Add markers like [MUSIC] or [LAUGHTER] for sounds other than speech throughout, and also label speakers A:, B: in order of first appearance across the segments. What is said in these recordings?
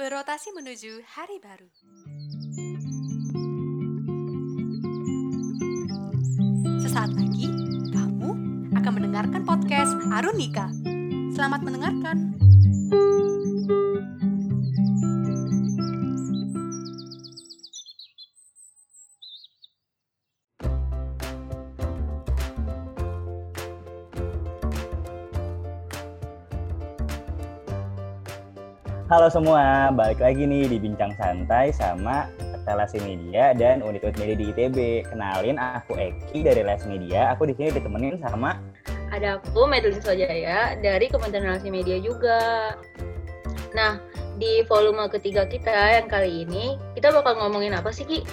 A: berotasi menuju hari baru. Sesaat lagi, kamu akan mendengarkan podcast Arunika. Selamat mendengarkan.
B: Halo semua, balik lagi nih di Bincang Santai sama Telasi Media dan unit-unit media di ITB. Kenalin, aku Eki dari Les Media. Aku di sini ditemenin sama
C: Ada aku, Medlin Sojaya, dari Kementerian Relasi Media juga. Nah, di volume ketiga kita yang kali ini, kita bakal ngomongin apa sih, Ki?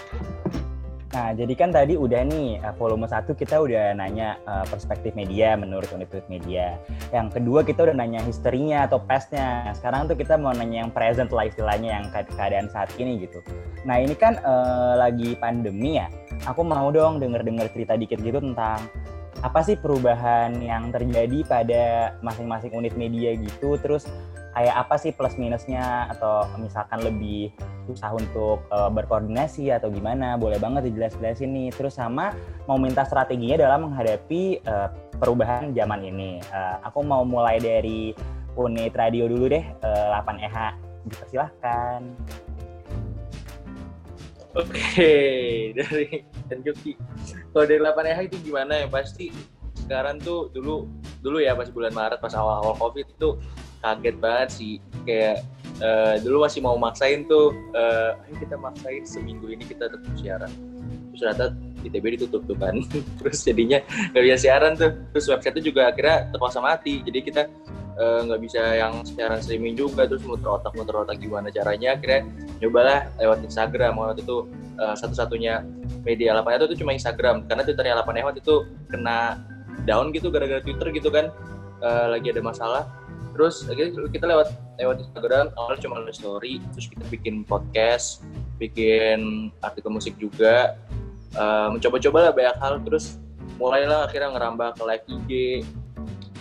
B: Nah, jadi kan tadi udah nih eh, volume 1 kita udah nanya eh, perspektif media menurut unit-unit media. Yang kedua kita udah nanya historinya atau pastnya. Sekarang tuh kita mau nanya yang present lah istilahnya yang ke- keadaan saat ini gitu. Nah, ini kan eh, lagi pandemi ya. Aku mau dong denger-denger cerita dikit gitu tentang apa sih perubahan yang terjadi pada masing-masing unit media gitu. Terus kayak apa sih plus minusnya? Atau misalkan lebih susah untuk uh, berkoordinasi atau gimana? Boleh banget dijelas-jelasin nih. Terus sama mau minta strateginya dalam menghadapi uh, perubahan zaman ini. Uh, aku mau mulai dari unit radio dulu deh uh, 8EH dipersilahkan.
D: Oke, [LAUGHS] dari dan Joki. Kalau dari 8 EH itu gimana ya? Pasti sekarang tuh dulu dulu ya pas bulan Maret pas awal-awal Covid itu kaget banget sih. Kayak eh, dulu masih mau maksain tuh eh, ayo kita maksain seminggu ini kita tetap siaran. Terus ternyata ITB ditutup tuh kan. [LAUGHS] Terus jadinya nggak bisa siaran tuh. Terus website itu juga akhirnya terpaksa mati. Jadi kita eh, nggak bisa yang siaran streaming juga terus muter otak muter otak gimana caranya akhirnya nyobalah lewat Instagram waktu itu uh, satu-satunya media 8 itu cuma Instagram karena Twitternya 8 waktu itu kena down gitu gara-gara Twitter gitu kan uh, lagi ada masalah terus akhirnya kita lewat lewat Instagram awalnya cuma nulis story terus kita bikin podcast bikin artikel musik juga. Uh, mencoba-coba lah banyak hal terus mulailah akhirnya ngerambah ke live IG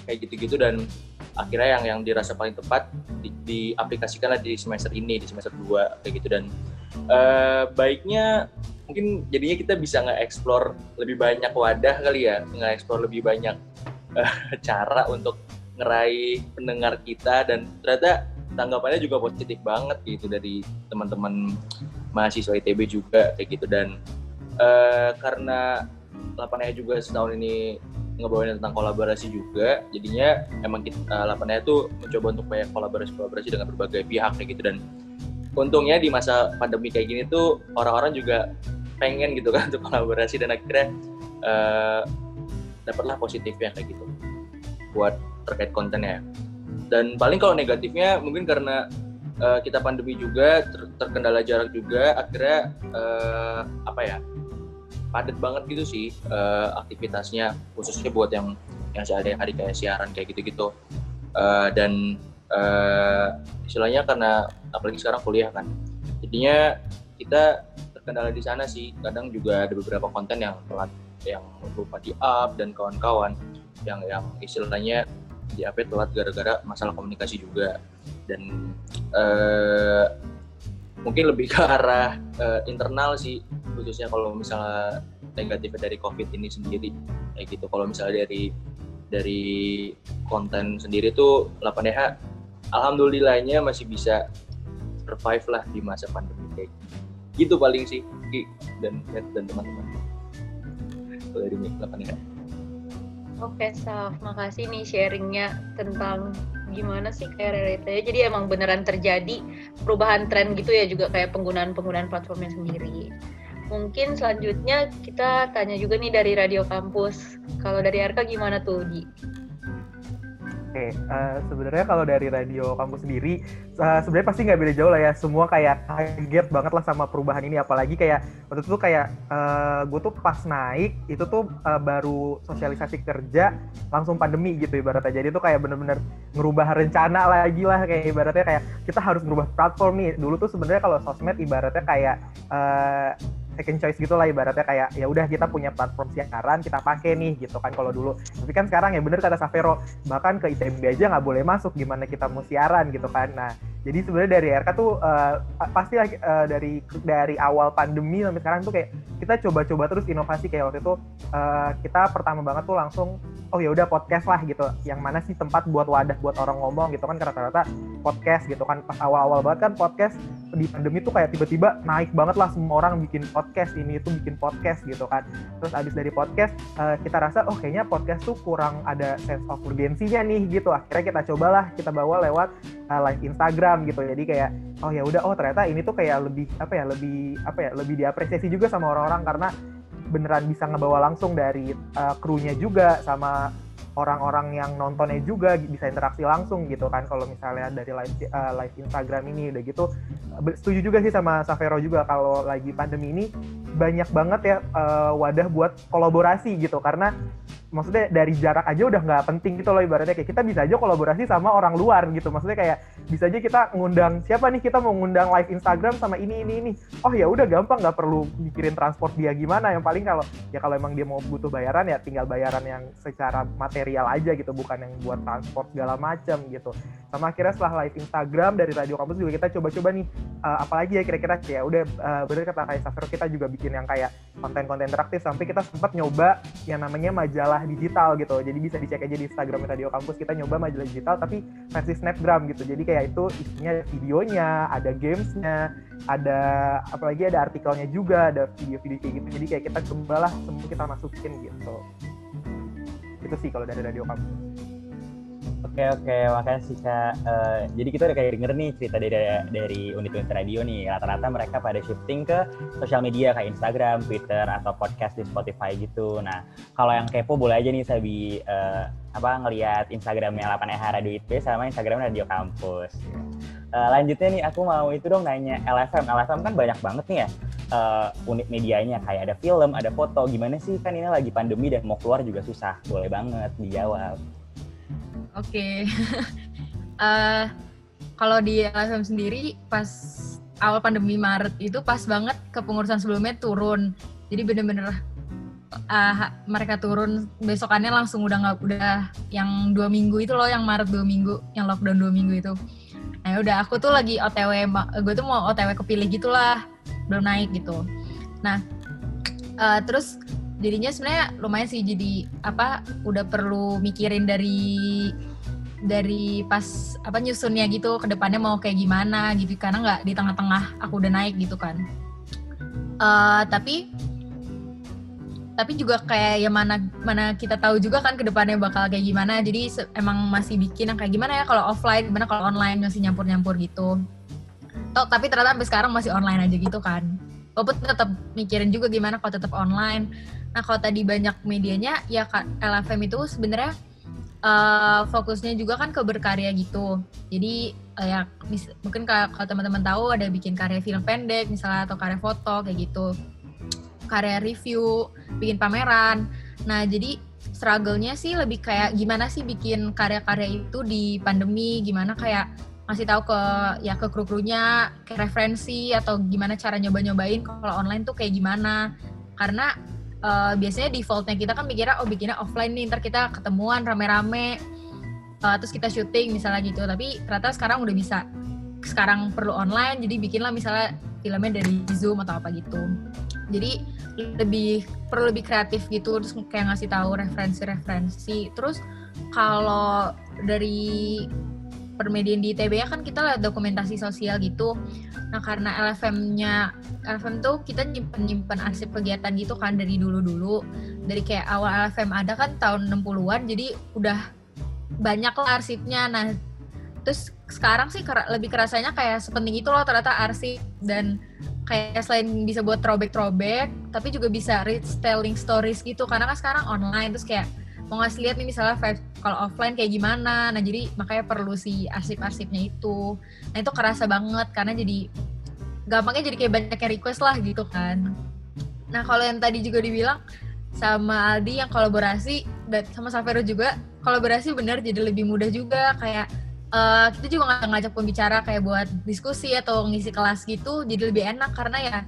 D: kayak gitu-gitu dan akhirnya yang yang dirasa paling tepat di, diaplikasikanlah di semester ini di semester 2 kayak gitu. Dan eh, baiknya mungkin jadinya kita bisa nge-explore lebih banyak wadah kali ya nge-explore lebih banyak eh, [LAUGHS] cara untuk ngeraih pendengar kita dan ternyata tanggapannya juga positif banget gitu dari teman-teman mahasiswa ITB juga kayak gitu. Dan eh, karena 8 juga setahun ini ngebawain tentang kolaborasi juga jadinya emang kita uh, 8 tuh mencoba untuk banyak kolaborasi-kolaborasi dengan berbagai pihak kayak gitu. Dan untungnya di masa pandemi kayak gini tuh orang-orang juga pengen gitu kan [LAUGHS] untuk kolaborasi dan akhirnya uh, dapatlah positifnya kayak gitu buat terkait kontennya dan paling kalau negatifnya mungkin karena uh, kita pandemi juga ter terkendala jarak juga akhirnya uh, apa ya padat banget gitu sih uh, aktivitasnya khususnya buat yang yang sehari-hari kayak siaran kayak gitu-gitu. Uh, dan uh, istilahnya karena apalagi sekarang kuliah kan jadinya kita terkendala di sana sih. Kadang juga ada beberapa konten yang telat yang lupa di up dan kawan-kawan yang yang istilahnya di up telat gara-gara masalah komunikasi juga. Dan uh, mungkin lebih ke arah uh, internal sih khususnya kalau misalnya negatifnya dari covid ini sendiri kayak gitu. Kalau misalnya dari dari konten sendiri tuh 8DH alhamdulillahnya masih bisa survive lah di masa pandemi kayak gitu paling sih dan dan teman-teman. Kalau dari 8DH
C: Oke, Saf. Makasih nih sharingnya tentang gimana sih kayak realitanya. Jadi emang beneran terjadi perubahan tren gitu ya juga kayak penggunaan-penggunaan platformnya sendiri. Mungkin selanjutnya kita tanya juga nih dari Radio Kampus. Kalau dari Arka gimana tuh, Di?
E: Oke, uh, sebenarnya kalau dari radio kampus sendiri, uh, sebenarnya pasti nggak beda jauh lah ya. Semua kayak kaget banget lah sama perubahan ini. Apalagi kayak waktu itu kayak uh, gue tuh pas naik itu tuh uh, baru sosialisasi kerja langsung pandemi gitu ibaratnya. Jadi tuh kayak bener-bener ngerubah rencana lagi lah kayak ibaratnya kayak kita harus merubah platform nih. Dulu tuh sebenarnya kalau sosmed ibaratnya kayak uh, second choice gitu lah ibaratnya kayak ya udah kita punya platform siaran kita pakai nih gitu kan kalau dulu. Tapi kan sekarang ya bener kata Savero bahkan ke ITB aja nggak boleh masuk gimana kita mau siaran gitu kan. Nah jadi sebenarnya dari RK tuh uh, pasti uh, dari dari awal pandemi sampai sekarang tuh kayak kita coba-coba terus inovasi. Kayak waktu itu uh, kita pertama banget tuh langsung oh ya udah podcast lah gitu. Yang mana sih tempat buat wadah buat orang ngomong gitu kan. Rata-rata podcast gitu kan. Pas awal-awal banget kan podcast di pandemi tuh kayak tiba-tiba naik banget lah semua orang bikin podcast ini itu bikin podcast gitu kan. Terus abis dari podcast uh, kita rasa oh kayaknya podcast tuh kurang ada sense of urgensinya nih gitu. Akhirnya kita cobalah kita bawa lewat uh, live Instagram gitu. Jadi kayak oh ya udah oh ternyata ini tuh kayak lebih apa ya lebih apa ya lebih diapresiasi juga sama orang-orang karena beneran bisa ngebawa langsung dari uh, krunya juga sama orang-orang yang nontonnya juga bisa interaksi langsung gitu kan kalau misalnya dari live uh, live Instagram ini udah gitu. Setuju juga sih sama Savero juga kalau lagi pandemi ini banyak banget ya uh, wadah buat kolaborasi gitu. Karena maksudnya dari jarak aja udah nggak penting gitu loh ibaratnya. Kayak kita bisa aja kolaborasi sama orang luar gitu. Maksudnya kayak bisa aja kita ngundang siapa nih kita mau ngundang live Instagram sama ini ini ini. Oh ya udah gampang nggak perlu mikirin transport dia gimana. Yang paling kalau ya kalau emang dia mau butuh bayaran ya tinggal bayaran yang secara material aja gitu bukan yang buat transport segala macam gitu. Sama akhirnya setelah live Instagram dari Radio Kampus juga kita coba-coba nih uh, apalagi ya kira-kira? Ya udah uh, bener kata kayak Safir kita juga bikin yang kayak konten-konten interaktif. Sampai kita sempat nyoba yang namanya majalah majalah digital gitu. Jadi bisa dicek aja di Instagram Radio Kampus kita nyoba majalah digital tapi versi Snapgram gitu. Jadi kayak itu isinya videonya, ada gamesnya, ada apalagi ada artikelnya juga, ada video-video kayak gitu. Jadi kayak kita cobalah semua kita masukin gitu. Itu sih kalau dari Radio Kampus.
B: Oke oke makasih kak. Uh, jadi kita udah kayak denger nih cerita dari dari unit-unit radio nih. Rata-rata mereka pada shifting ke sosial media kayak Instagram, Twitter atau podcast di Spotify gitu. Nah kalau yang kepo boleh aja nih Sabi uh, apa ngelihat Instagramnya 8EH Radio ITB sama Instagram Radio Kampus. Uh, lanjutnya nih aku mau itu dong nanya LFM. LFM kan banyak banget nih ya uh, unit medianya kayak ada film, ada foto. Gimana sih kan ini lagi pandemi dan mau keluar juga susah. Boleh banget dijawab.
F: Oke. Okay. [LAUGHS] uh, eh, kalau di LFM sendiri pas awal pandemi Maret itu pas banget kepengurusan sebelumnya turun. Jadi bener-bener uh, mereka turun besokannya langsung udah nggak udah yang dua minggu itu loh yang Maret dua minggu yang lockdown dua minggu itu. Nah ya udah aku tuh lagi OTW gue tuh mau OTW kepilih gitulah belum naik gitu. Nah uh, terus jadinya sebenarnya lumayan sih jadi apa udah perlu mikirin dari dari pas apa nyusunnya gitu ke depannya mau kayak gimana gitu karena nggak di tengah-tengah aku udah naik gitu kan. Uh, tapi tapi juga kayak ya mana mana kita tahu juga kan ke depannya bakal kayak gimana jadi emang masih bikin yang kayak gimana ya kalau offline gimana kalau online masih nyampur-nyampur gitu. Tuh, tapi ternyata sampai sekarang masih online aja gitu kan. Walaupun tetap mikirin juga gimana kalau tetap online Nah kalau tadi banyak medianya ya LFM itu sebenarnya uh, fokusnya juga kan ke berkarya gitu. Jadi uh, ya mungkin kalau teman-teman tahu ada bikin karya film pendek misalnya atau karya foto kayak gitu. Karya review, bikin pameran. Nah, jadi struggle-nya sih lebih kayak gimana sih bikin karya-karya itu di pandemi, gimana kayak ngasih tahu ke ya ke kru-krunya, ke referensi atau gimana cara nyoba-nyobain kalau online tuh kayak gimana. Karena uh, biasanya defaultnya kita kan mikirnya oh bikinnya offline nih ntar kita ketemuan rame-rame. Uh, terus kita syuting misalnya gitu. Tapi ternyata sekarang udah bisa. Sekarang perlu online jadi bikinlah misalnya filmnya dari zoom atau apa gitu. Jadi lebih perlu lebih kreatif gitu terus kayak ngasih tahu referensi-referensi. Terus kalau dari permediaan di ITB ya kan kita lihat dokumentasi sosial gitu. Nah karena LFM-nya LFM tuh kita nyimpen-nyimpen arsip kegiatan gitu kan dari dulu-dulu. Dari kayak awal LFM ada kan tahun 60-an jadi udah banyak lah arsipnya. Nah terus sekarang sih lebih kerasanya kayak sepenting itu loh ternyata arsip dan kayak selain bisa buat throwback-throwback tapi juga bisa retelling stories gitu karena kan sekarang online terus kayak mau ngasih lihat nih misalnya vibes kalau offline kayak gimana. Nah jadi makanya perlu si arsip-arsipnya itu. Nah itu kerasa banget karena jadi gampangnya jadi kayak banyak yang request lah gitu kan. Nah kalau yang tadi juga dibilang sama Aldi yang kolaborasi dan sama Savero juga kolaborasi bener jadi lebih mudah juga. Kayak uh, kita juga nggak ngajak pembicara kayak buat diskusi atau ngisi kelas gitu jadi lebih enak. Karena ya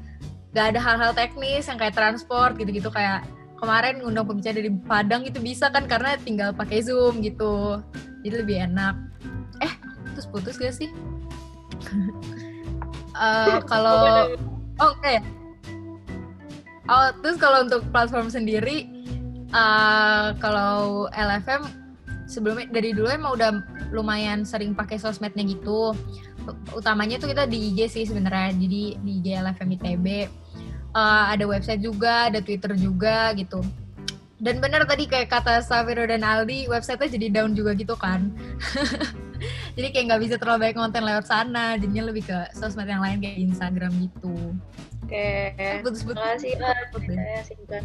F: gak ada hal-hal teknis yang kayak transport gitu-gitu kayak kemarin ngundang pembicara dari Padang itu bisa kan karena tinggal pakai Zoom gitu. Jadi lebih enak. Eh, terus putus gak sih? [LAUGHS] Eh, kalau oh ya? Oh, terus kalau untuk platform sendiri uh, kalau LFM sebelumnya dari dulu emang udah lumayan sering pakai sosmednya gitu. Utamanya tuh kita di IG sih sebenarnya. Jadi di IG LFM ITB uh, ada website juga, ada Twitter juga gitu. Dan benar tadi kayak kata Safiro dan Aldi, websitenya jadi down juga gitu kan. [LAUGHS] jadi kayak nggak bisa terlalu banyak konten lewat sana, jadinya lebih ke sosmed yang lain kayak Instagram gitu.
C: Oke,
F: Putus-putus.
C: makasih singkat.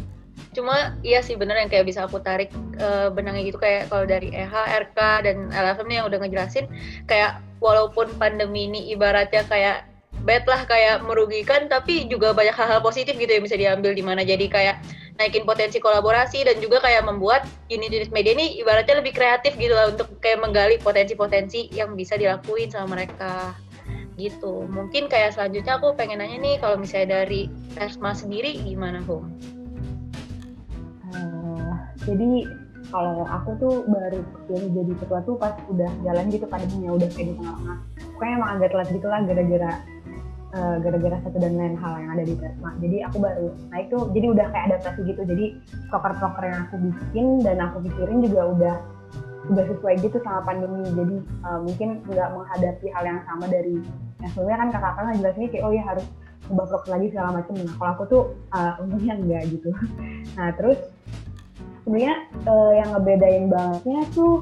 C: Cuma iya sih bener yang kayak bisa aku tarik uh, benangnya gitu kayak kalau dari EH, RK dan LFM nih yang udah ngejelasin kayak walaupun pandemi ini ibaratnya kayak bad lah kayak merugikan tapi juga banyak hal-hal positif gitu yang bisa diambil di mana jadi kayak naikin potensi kolaborasi dan juga kayak membuat unit-unit media ini ibaratnya lebih kreatif gitu lah untuk kayak menggali potensi-potensi yang bisa dilakuin sama mereka gitu. Mungkin kayak selanjutnya aku pengen nanya nih kalau misalnya dari Persma sendiri gimana Home?
G: Uh, jadi kalau aku tuh baru yang jadi ketua tuh pas udah jalan gitu pandeminya udah kayak di tengah-tengah. Pokoknya emang agak telat gitu lah gara-gara uh, gara-gara satu dan lain hal yang ada di Persma. Jadi aku baru naik tuh, jadi udah kayak adaptasi gitu. Jadi proker-proker yang aku bikin dan aku pikirin juga udah udah sesuai gitu sama pandemi. Jadi uh, mungkin nggak menghadapi hal yang sama dari yang sebelumnya kan kakak-kakak ngejelasinnya kayak oh ya harus ubah proker lagi segala macam. Nah kalau aku tuh uh, untungnya enggak gitu. [LAUGHS] Nah terus sebenarnya uh, yang ngebedain bangetnya tuh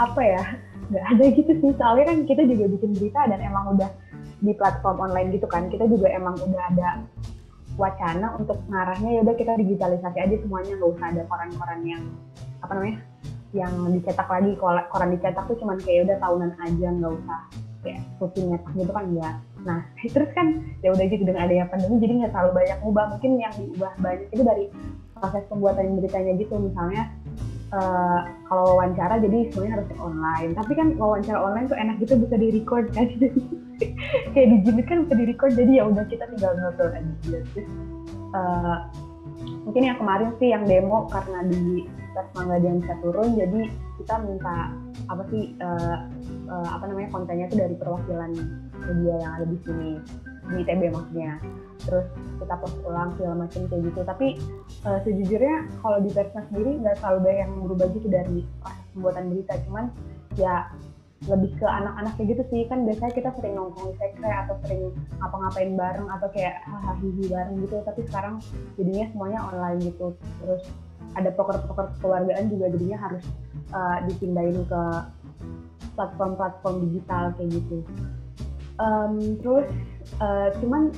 G: apa ya? Nggak ada gitu sih. Soalnya kan kita juga bikin berita dan emang udah di platform online gitu kan kita juga emang udah ada wacana untuk ngarahnya ya udah kita digitalisasi aja semuanya nggak usah ada koran-koran yang apa namanya yang dicetak lagi. Koran dicetak tuh cuman kayak udah tahunan aja nggak usah kayak rutin nyetak gitu kan enggak nah [LAUGHS] terus kan ya udah gitu dengan adanya pandemi jadi nggak terlalu banyak ubah mungkin yang diubah banyak itu dari proses pembuatan beritanya gitu. Misalnya uh, kalau wawancara jadi semuanya harus online. Tapi kan wawancara online tuh enak gitu bisa di record kan [LAUGHS] kayak di Jimmy kan bisa di record jadi ya udah kita tinggal ngobrol aja terus uh, mungkin yang kemarin sih yang demo karena di tes mangga dia bisa turun jadi kita minta apa sih uh, uh, apa namanya kontennya itu dari perwakilan media yang ada di sini di ITB maksudnya. Terus kita post ulang segala macam kayak gitu. Tapi uh, sejujurnya kalau di Persma sendiri nggak selalu banyak yang berubah gitu dari proses pembuatan berita. Cuman ya lebih ke anak-anak kayak gitu sih. Kan biasanya kita sering nongkrong di sekre atau sering ngapa-ngapain bareng atau kayak hahaha bareng gitu. Tapi sekarang jadinya semuanya online gitu. Terus ada poker-poker keluargaan juga jadinya harus uh, dipindahin ke platform-platform digital kayak gitu um, terus uh, cuman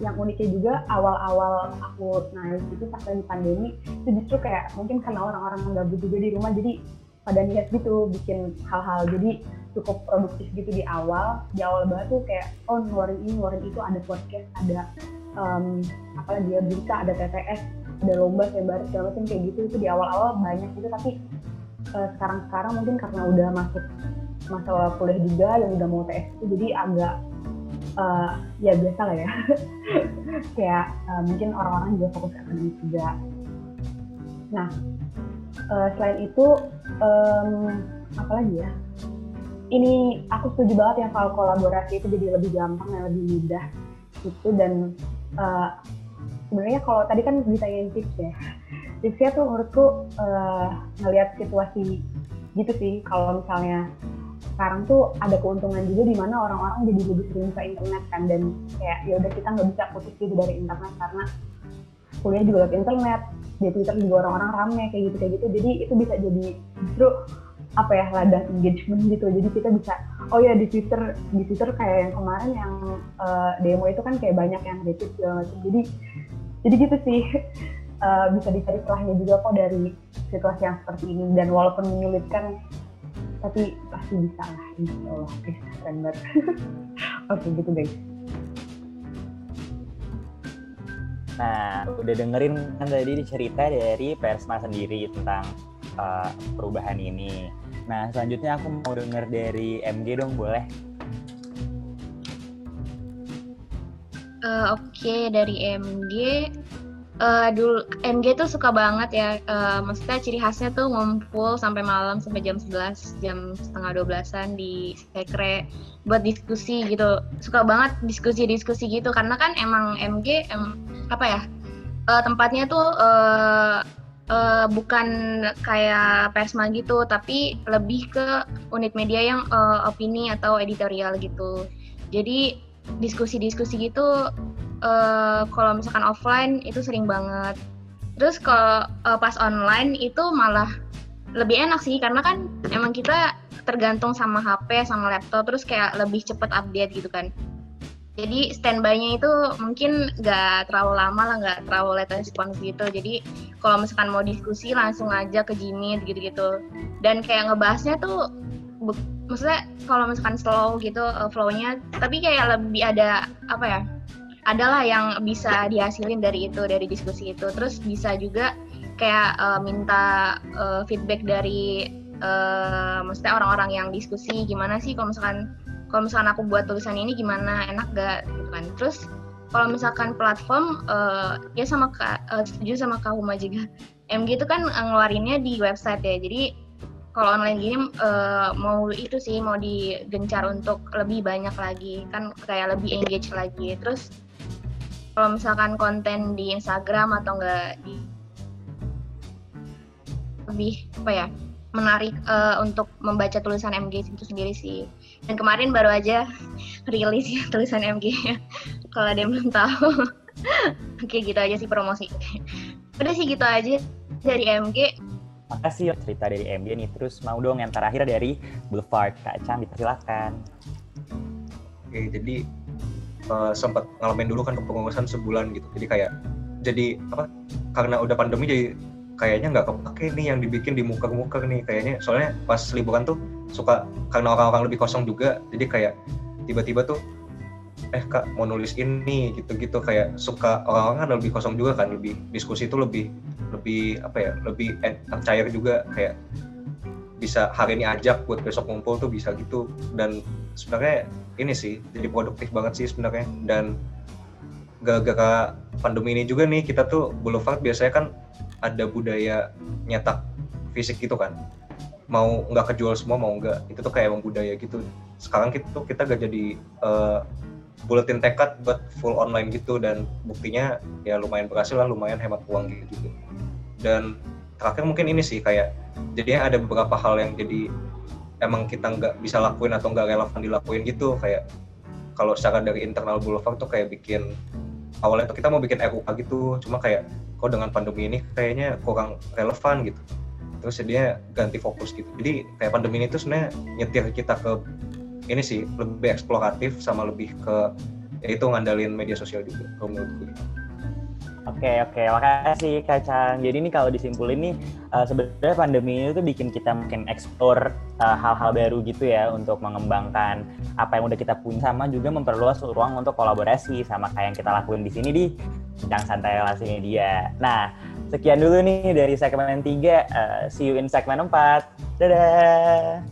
G: yang uniknya juga awal-awal aku naik itu pas lagi pandemi itu justru kayak mungkin karena orang-orang gabut juga di rumah jadi pada niat gitu bikin hal-hal. Jadi cukup produktif gitu di awal. Di awal banget tuh kayak oh ngeluarin ini ngeluarin itu ada podcast ada um, apa dia berita ada TTS ada lomba baru segala macam kayak gitu. Itu di awal-awal banyak gitu tapi uh, sekarang-sekarang mungkin karena udah masuk masa kuliah juga dan udah mau TS itu jadi agak uh, ya biasa lah ya. [LAUGHS] Kayak uh, mungkin orang-orang juga fokus akademik juga. Nah uh, selain itu um, apa lagi ya? Ini aku setuju banget yang kalau kolaborasi itu jadi lebih gampang dan lebih mudah gitu dan uh, sebenarnya kalau tadi kan ditanyain tips ya. Tipsnya tuh menurutku uh, ngelihat situasi gitu sih kalau misalnya sekarang tuh ada keuntungan juga di mana orang-orang jadi lebih sering ke internet kan. Dan kayak ya udah kita nggak bisa putus gitu dari internet karena kuliah juga lewat internet di Twitter juga orang-orang rame kayak gitu kayak gitu. Jadi itu bisa jadi justru apa ya ladang engagement gitu. Jadi kita bisa oh ya di Twitter di Twitter kayak yang kemarin yang uh, demo itu kan kayak banyak yang retweet segala macam. Jadi jadi gitu sih. Uh, [LAUGHS] bisa dicari celahnya juga kok dari situasi yang seperti ini. Dan walaupun menyulitkan tapi pasti bisa lah insya Allah guys keren banget [LAUGHS] oke gitu guys
B: Nah, udah dengerin kan tadi cerita dari Persma sendiri tentang uh, perubahan ini. Nah, selanjutnya aku mau denger dari MG dong, boleh?
H: Eh, Oke, dari MG, eh, dulu MG tuh suka banget ya. eh, maksudnya ciri khasnya tuh ngumpul sampai malam sampai jam 11, jam setengah 12-an di sekre buat diskusi gitu. Suka banget diskusi-diskusi gitu karena kan emang MG em, apa ya? eh, tempatnya tuh eh, eh, bukan kayak persma gitu, tapi lebih ke unit media yang eh, opini atau editorial gitu. Jadi diskusi-diskusi gitu eh, kalau misalkan offline itu sering banget. Terus kalau eh, pas online itu malah lebih enak sih karena kan emang kita tergantung sama HP sama laptop terus kayak lebih cepet update gitu kan. Jadi standby-nya itu mungkin nggak terlalu lama lah, nggak terlalu late response gitu. Jadi kalau misalkan mau diskusi langsung aja ke Jimmy gitu-gitu. Dan kayak ngebahasnya tuh maksudnya kalau misalkan slow gitu uh, flow-nya, tapi kayak lebih ada apa ya? Adalah yang bisa dihasilin dari itu, dari diskusi itu. Terus bisa juga kayak uh, minta uh, feedback dari uh, maksudnya orang-orang yang diskusi gimana sih kalau misalkan kalau misalkan aku buat tulisan ini gimana enak gak gitu kan. Terus kalau misalkan platform uh, ya sama kak uh, setuju sama kak Huma juga. [LAUGHS] MG itu kan ngeluarinnya di website ya jadi kalau online gini uh, mau itu sih mau digencar untuk lebih banyak lagi kan kayak lebih engage lagi. Terus kalau misalkan konten di Instagram atau enggak di lebih apa ya menarik uh, untuk membaca tulisan MG itu sendiri sih dan kemarin baru aja [LAUGHS] rilis ya [LAUGHS] tulisan MG kalau ada yang belum tahu [LAUGHS] oke gitu aja sih promosi udah sih gitu aja dari MG
B: Makasih ya cerita dari MD nih. Terus mau dong yang terakhir dari Boulevard. Kak Cang, dipersilakan.
I: Oke, jadi eh, sempat ngalamin dulu kan kepengurusan sebulan gitu. Jadi kayak jadi apa? Karena udah pandemi jadi kayaknya nggak kepake nih yang dibikin di muka-muka nih kayaknya soalnya pas liburan tuh suka karena orang-orang lebih kosong juga jadi kayak tiba-tiba tuh eh kak mau nulis ini gitu-gitu kayak suka orang-orang kan lebih kosong juga kan lebih diskusi itu lebih lebih apa ya lebih eh, cair juga kayak bisa hari ini ajak buat besok ngumpul tuh bisa gitu dan sebenarnya ini sih jadi produktif banget sih sebenarnya. Dan gara-gara pandemi ini juga nih kita tuh Boulevard biasanya kan ada budaya nyetak fisik gitu kan. Mau nggak kejual semua mau nggak. Itu tuh kayak emang budaya gitu. Sekarang kita tuh kita gak jadi uh, buletin tekad buat full online gitu. Dan buktinya ya lumayan berhasil lah lumayan hemat uang gitu. Dan terakhir mungkin ini sih kayak jadinya ada beberapa hal yang jadi emang kita nggak bisa lakuin atau nggak relevan dilakuin gitu kayak kalau secara dari internal Boulevard tuh kayak bikin awalnya tuh kita mau bikin RUK gitu cuma kayak kok dengan pandemi ini kayaknya kurang relevan gitu. Terus dia ganti fokus gitu. Jadi kayak pandemi ini tuh sebenarnya nyetir kita ke ini sih lebih eksploratif sama lebih ke ya itu ngandalin media sosial juga kalau menurut gue
B: Oke oke makasih Kacang. Jadi ini kalau disimpulin nih uh, sebenarnya pandemi itu bikin kita mungkin eksplor uh, eh, hal-hal baru gitu ya untuk mengembangkan apa yang udah kita punya sama juga memperluas ruang untuk kolaborasi sama kayak yang kita lakuin di sini di Kacang Santai Lasi Media. Nah sekian dulu nih dari segmen 3. Uh, eh, see you in segmen 4. Dadah.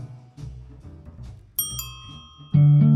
B: thank you